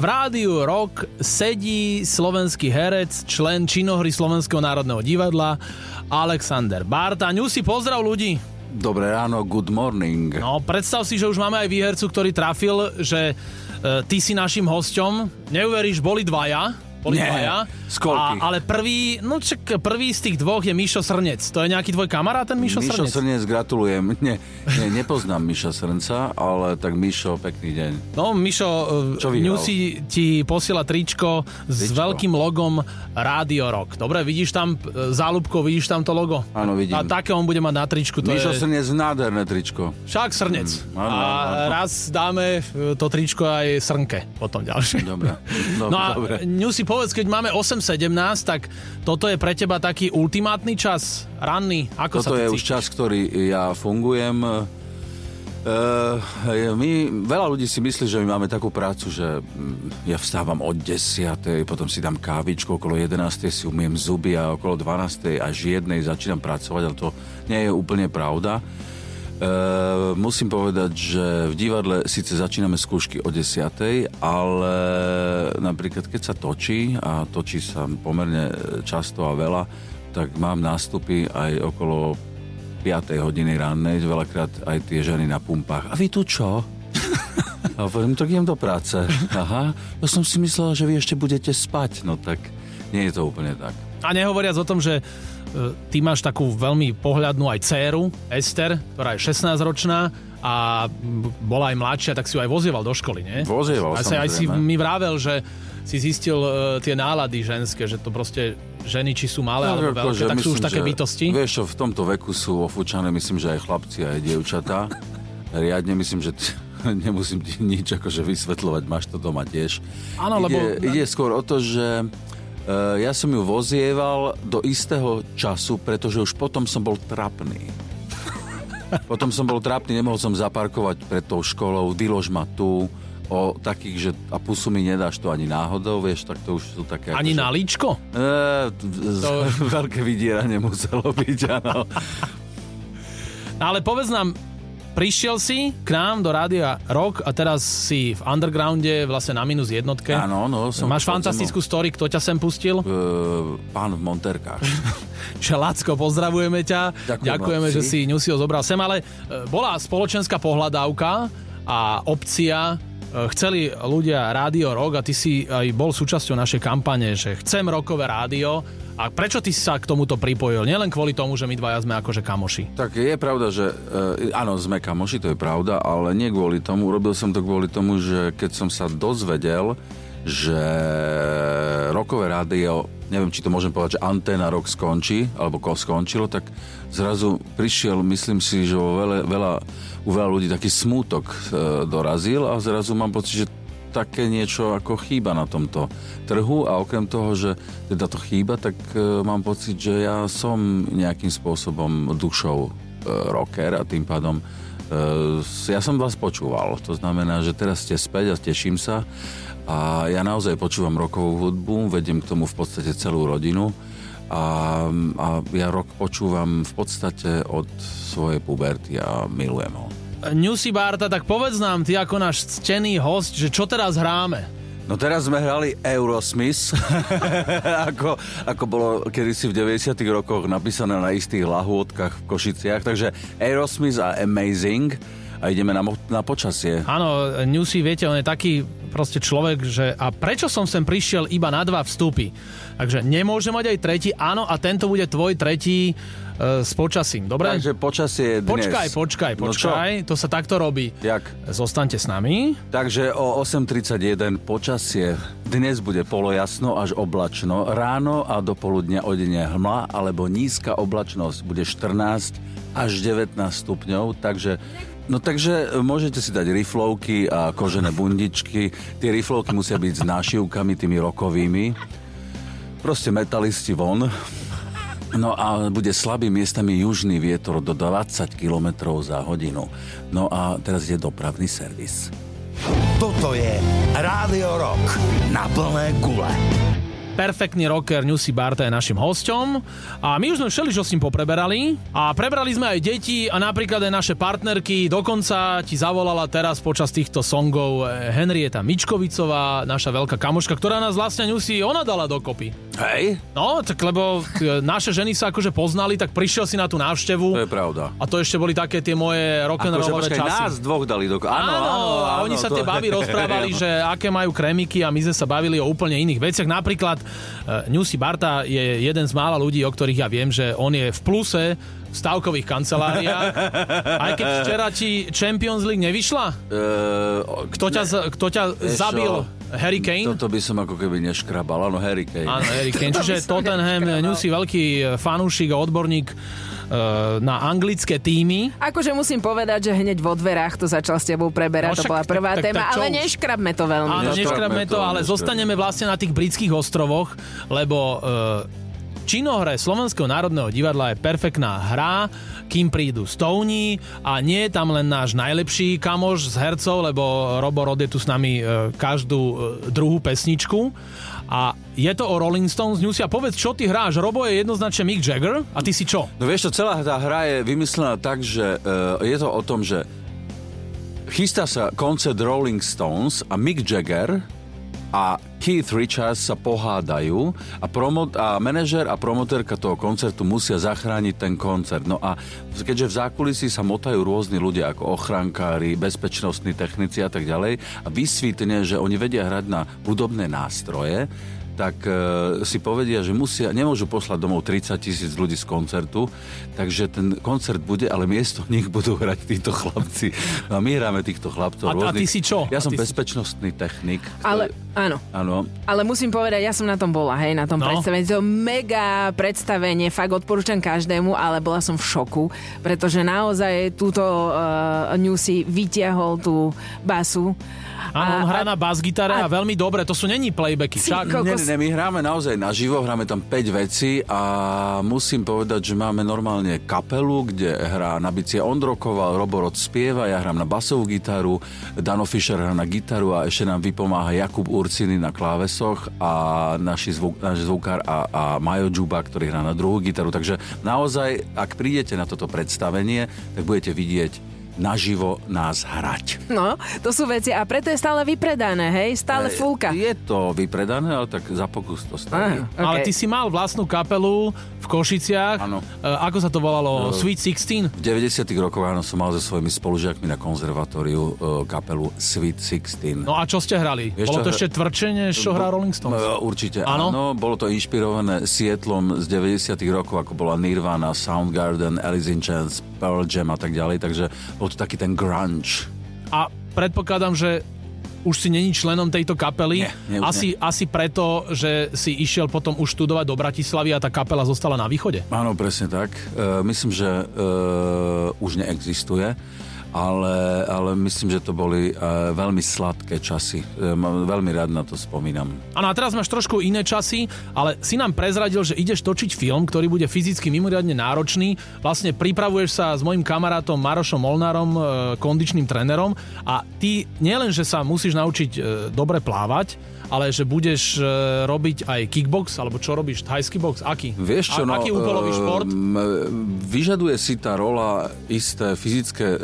V rádiu Rock sedí slovenský herec, člen činohry Slovenského národného divadla Alexander Barta. si pozdrav ľudí. Dobré ráno, good morning. No, predstav si, že už máme aj výhercu, ktorý trafil, že e, ty si našim hosťom. Neuveríš, boli dvaja boli Nie, dvaja. A, ale prvý, no čak, prvý z tých dvoch je Mišo Srnec. To je nejaký tvoj kamarát, ten Mišo, Mišo Srnec? Srnec, gratulujem. (laughs) Nie, nie, nepoznám Miša Srnca, ale tak Mišo, pekný deň. No, Mišo, Čo Newsy ti posiela tričko, tričko s veľkým logom Radio Rock. Dobre, vidíš tam e, zálubko, vidíš tam to logo? Áno, vidím. A také on bude mať na tričku. To Mišo je... Srnec, nádherné tričko. Však Srnec. Mm, áno, a áno. raz dáme e, to tričko aj Srnke potom ďalšie. Dobre. (laughs) No, No, a dobre. Newsy, povedz, keď máme 8.17, tak toto je pre teba taký ultimátny čas, ranný. Ako Toto sa ty je už cítiš? čas, ktorý ja fungujem. Uh, my, veľa ľudí si myslí, že my máme takú prácu, že mm, ja vstávam od 10. potom si dám kávičku, okolo 11. si umiem zuby a okolo 12. až 1. začínam pracovať, ale to nie je úplne pravda. Uh, musím povedať, že v divadle síce začíname skúšky o 10. ale napríklad keď sa točí a točí sa pomerne často a veľa, tak mám nástupy aj okolo 5. hodiny rannej, veľakrát aj tie ženy na pumpách. A vy tu čo? (laughs) A poviem, tak idem do práce. Aha, ja som si myslela, že vy ešte budete spať. No tak nie je to úplne tak. A nehovoriac o tom, že e, ty máš takú veľmi pohľadnú aj dceru, Ester, ktorá je 16-ročná a bola aj mladšia, tak si ju aj vozieval do školy, nie? Vozieval, aj, aj si mi vravel, že si zistil uh, tie nálady ženské, že to proste ženy, či sú malé alebo ako, veľké, tak sú už myslím, také že- bytosti. Vieš čo, v tomto veku sú ofúčané, myslím, že aj chlapci, aj dievčatá. Riadne myslím, že t- (laughs) nemusím ti nič akože vysvetľovať, máš to doma tiež. Áno, lebo- Ide skôr o to, že ja som ju vozieval do istého času, pretože už potom som bol trapný. (laughs) Potom som bol trápny, nemohol som zaparkovať pred tou školou, vylož ma tu, o takých, že a pusu mi nedáš to ani náhodou, vieš, tak to už sú také... Ani akože- na líčko? E, t- To- (laughs) Veľké vydieranie muselo byť, áno. (laughs) No ale povedz nám, prišiel si k nám do Rádia Rock a teraz si v undergrounde vlastne na minus jednotke. Áno, no, som Máš fantastickú story, kto ťa sem pustil? E, pán v Monterkách. (laughs) Že Lacko, pozdravujeme ťa. Ďakujem, Ďakujeme, chlapci. že si Ňusio zobral sem, ale e, bola spoločenská pohľadávka a opcia chceli ľudia rádio rock a ty si aj bol súčasťou našej kampane, že chcem rokové rádio. A prečo ty sa k tomuto pripojil? Nielen kvôli tomu, že my dvaja sme akože kamoši. Tak je pravda, že e, áno, sme kamoši, to je pravda, ale nie kvôli tomu. Urobil som to kvôli tomu, že keď som sa dozvedel, že rokové rádio, neviem, či to môžem povedať, že anténa rok skončí, alebo ko skončilo, tak zrazu prišiel, myslím si, že veľa, veľa, u veľa ľudí taký smútok e, dorazil a zrazu mám pocit, že také niečo ako chýba na tomto trhu a okrem toho, že teda to chýba, tak e, mám pocit, že ja som nejakým spôsobom dušou e, rocker a tým pádom e, ja som vás počúval. To znamená, že teraz ste späť a teším sa a ja naozaj počúvam rokovú hudbu, vediem k tomu v podstate celú rodinu a, a ja rok počúvam v podstate od svojej puberty a milujem ho. Newsy Barta, tak povedz nám, ty ako náš ctený host, že čo teraz hráme? No teraz sme hrali Eurosmith, (laughs) ako, ako bolo kedysi v 90 rokoch napísané na istých lahôdkach v Košiciach. Takže Aerosmith a Amazing a ideme na, na počasie. Áno, Newsy, viete, on je taký proste človek, že a prečo som sem prišiel iba na dva vstupy? Takže nemôže mať aj tretí, áno, a tento bude tvoj tretí e, s počasím, dobre? Takže počasie dnes. Počkaj, počkaj, No čo? počkaj, to sa takto robí. Jak? Zostaňte s nami. Takže o 8.31 počasie. Dnes bude polojasno až oblačno. Ráno a do poludnia odenie hmla alebo nízka oblačnosť. Bude 14 až 19 stupňov, takže No takže môžete si dať riflovky a kožené bundičky. Tie riflovky musia byť s nášivkami, tými rokovými. Proste metalisti von. No a bude slabý miestami južný vietor do 20 km za hodinu. No a teraz je dopravný servis. Toto je Rádio Rock na plné gule. Perfektný rocker Newsy Barta je našim hosťom a my už sme všeli, čo s ním popreberali a prebrali sme aj deti a napríklad aj naše partnerky. Dokonca ti zavolala teraz počas týchto songov Henrieta Mičkovicová, naša veľká kamoška, ktorá nás vlastne Newsy ona dala dokopy. Hej? No, tak lebo t- naše ženy sa akože poznali, tak prišiel si na tú návštevu. To je pravda. A to ešte boli také tie moje Akože rock'n'rollové počkaj, časy. nás dvoch dali do... Áno, áno, a oni sa tie (laughs) baby rozprávali, že aké majú krémiky a my sme sa bavili o úplne iných veciach. Napríklad Newsy Barta je jeden z mála ľudí, o ktorých ja viem, že on je v pluse v stavkových kanceláriách. Aj keď včera ti Champions League nevyšla? Uh, Kto ťa, z- kto ťa zabil? Harry Kane? Toto by som ako keby neškrabal, áno, Harry Kane. Áno, Harry Kane. Čiže Tottenham, Newsy veľký fanúšik a odborník na anglické týmy. Akože musím povedať, že hneď vo dverách to začal s tebou preberať, No to však bola tak- prvá tak- téma, tak ale neškrabme to veľmi. Áno, No, neškrabme to- to, ale neškrabme. zostaneme vlastne na tých britských ostrovoch, lebo uh, činohre Slovenského národného divadla je perfektná hra, kým prídu Stouní a nie je tam len náš najlepší kamoš z hercov, lebo Robo Rod je tu s nami uh, každú uh, druhú pesničku. A je to o Rolling Stones News. A povedz, čo ty hráš? Robo je jednoznačne Mick Jagger a ty si čo? No vieš čo, celá tá hra je vymyslená tak, že uh, je to o tom, že chystá sa koncert Rolling Stones a Mick Jagger a Keith Richards sa pohádajú a, promo- a manažer a promotérka toho koncertu musia zachrániť ten koncert. No a keďže v zákulisí sa motajú rôzni ľudia ako ochrankári, bezpečnostní technici a tak ďalej a vysvítne, že oni vedia hrať na hudobné nástroje, tak e, si povedia, že musia, nemôžu poslať domov 30 tisíc ľudí z koncertu, takže ten koncert bude, ale miesto nich budú hrať títo chlapci. No a my hráme týchto chlapcov. A- a rôznych- ty si čo? Ja A som ty si- bezpečnostný technik. Ale, áno. Áno. Ale musím povedať, ja som na tom bola, hej, na tom No. predstavení. To mega predstavenie, fakt odporúčam každému, ale bola som v šoku, pretože naozaj túto uh, Newsy vytiahol tú basu. Áno, on hrá na bas-gitare a, a- veľmi dobre. To sú není playbacky. Ty Však. kokos. Nie, my hráme naozaj naživo, hráme tam 5 vecí a musím povedať, že máme normálne kapelu, kde hrá na bicie Ondrokoval, Roborod spieva, ja hrám na basovú gitaru, Dano Fischer hrá na gitaru a ešte nám vypomáha Jakub Urciny na klávesoch a naši zvuk, náš zvukár a, a Majo Džuba, ktorý hrá na druhú gitaru. Takže naozaj, ak prídete na toto predstavenie, tak budete vidieť naživo nás hrať. No, to sú veci a preto je stále vypredané, hej, stále fulka. Je to vypredané, ale tak za pokus to stojí. Aha, Ale okej. ty si mal vlastnú kapelu v Košiciach. Áno. E, ako sa to volalo? Sweet 16? V 90 rokoch áno, som mal so svojimi spolužiakmi na konzervatóriu e, kapelu Sweet 16. No a čo ste hrali? Vieš Bolo čo, to hra- ešte tvrdšie, než čo hrá Rolling Stones? E, Určite Áno? áno. Bolo to inšpirované Seattlom z 90 rokov, ako bola Nirvana, Soundgarden, Alice in Chains, Pearl Jam a tak ďalej, takže bol to taký ten grunge. A predpokladám, že už si není členom tejto kapely. Nie, nie, asi, asi preto, že si išiel potom už študovať do Bratislavy a tá kapela zostala na východe. Áno, presne tak. E, myslím, že e, už neexistuje, ale, ale myslím, že to boli e, veľmi sladké časy. E, veľmi rád na to spomínam. Áno a teraz máš trošku iné časy, ale si nám prezradil, že ideš točiť film, ktorý bude fyzicky mimoriadne náročný. Vlastne pripravuješ sa s mojim kamarátom Marošom Molnárom, e, kondičným trénerom a ty nielen, že sa musíš naučiť e, dobre plávať, ale že budeš e, robiť aj kickbox, alebo čo robíš, thajský box, aký? Vieš čo, A, no, aký úkolový šport? ehm, vyžaduje si tá rola isté fyzické e,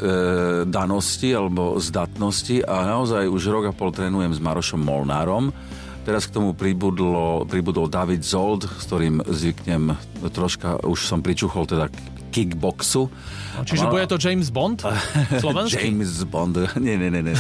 danosti alebo zdatnosti a naozaj už rok a pol trénujem s Marošom Molnárom. Teraz k tomu pribudlo, pribudol David Zold, s ktorým zvyknem troška, už som pričuchol teda k kickboxu. Čiže A- bude to James Bond? (laughs) Slovenský? James Bond. (laughs) Nie, nie, nie, nie.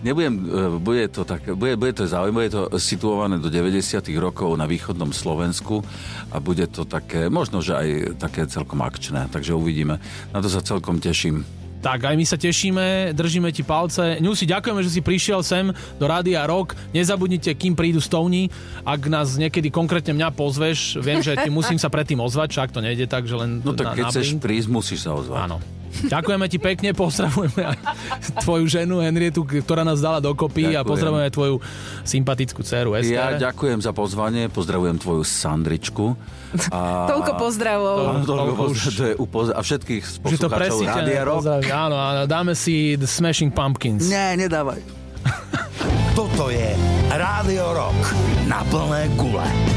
Nebudem, e, bude to tak, bude, bude to zaujímavé, bude to situované do 90 rokov na východnom Slovensku a bude to také, možno, že aj také celkom akčné, takže uvidíme. Na to sa celkom teším. Tak aj my sa tešíme, držíme ti palce. Ňusi, ďakujeme, že si prišiel sem do Rádia Rock. Nezabudnite, kým prídu stovní. Ak nás niekedy konkrétne mňa pozveš, viem, že ti musím sa predtým ozvať, však to nejde tak, že len No tak na, keď na chceš prísť, musíš sa ozvať. Áno. Ďakujeme ti pekne, pozdravujeme aj tvoju ženu Henrietu, ktorá nás dala dokopy a Ďakujem. pozdravujeme aj tvoju sympatickú dceru Ester. Ja ďakujem za pozvanie, pozdravujem tvoju Sandričku. A... Toľko pozdravov. Áno, toľko Toľko už- pozdrav, to je upoz- a všetkých to poslucháčov. Rádia Rock. Áno, áno, dáme si The Smashing Pumpkins. Nie, nedávaj. (laughs) Toto je Rádio Rock na plné gule.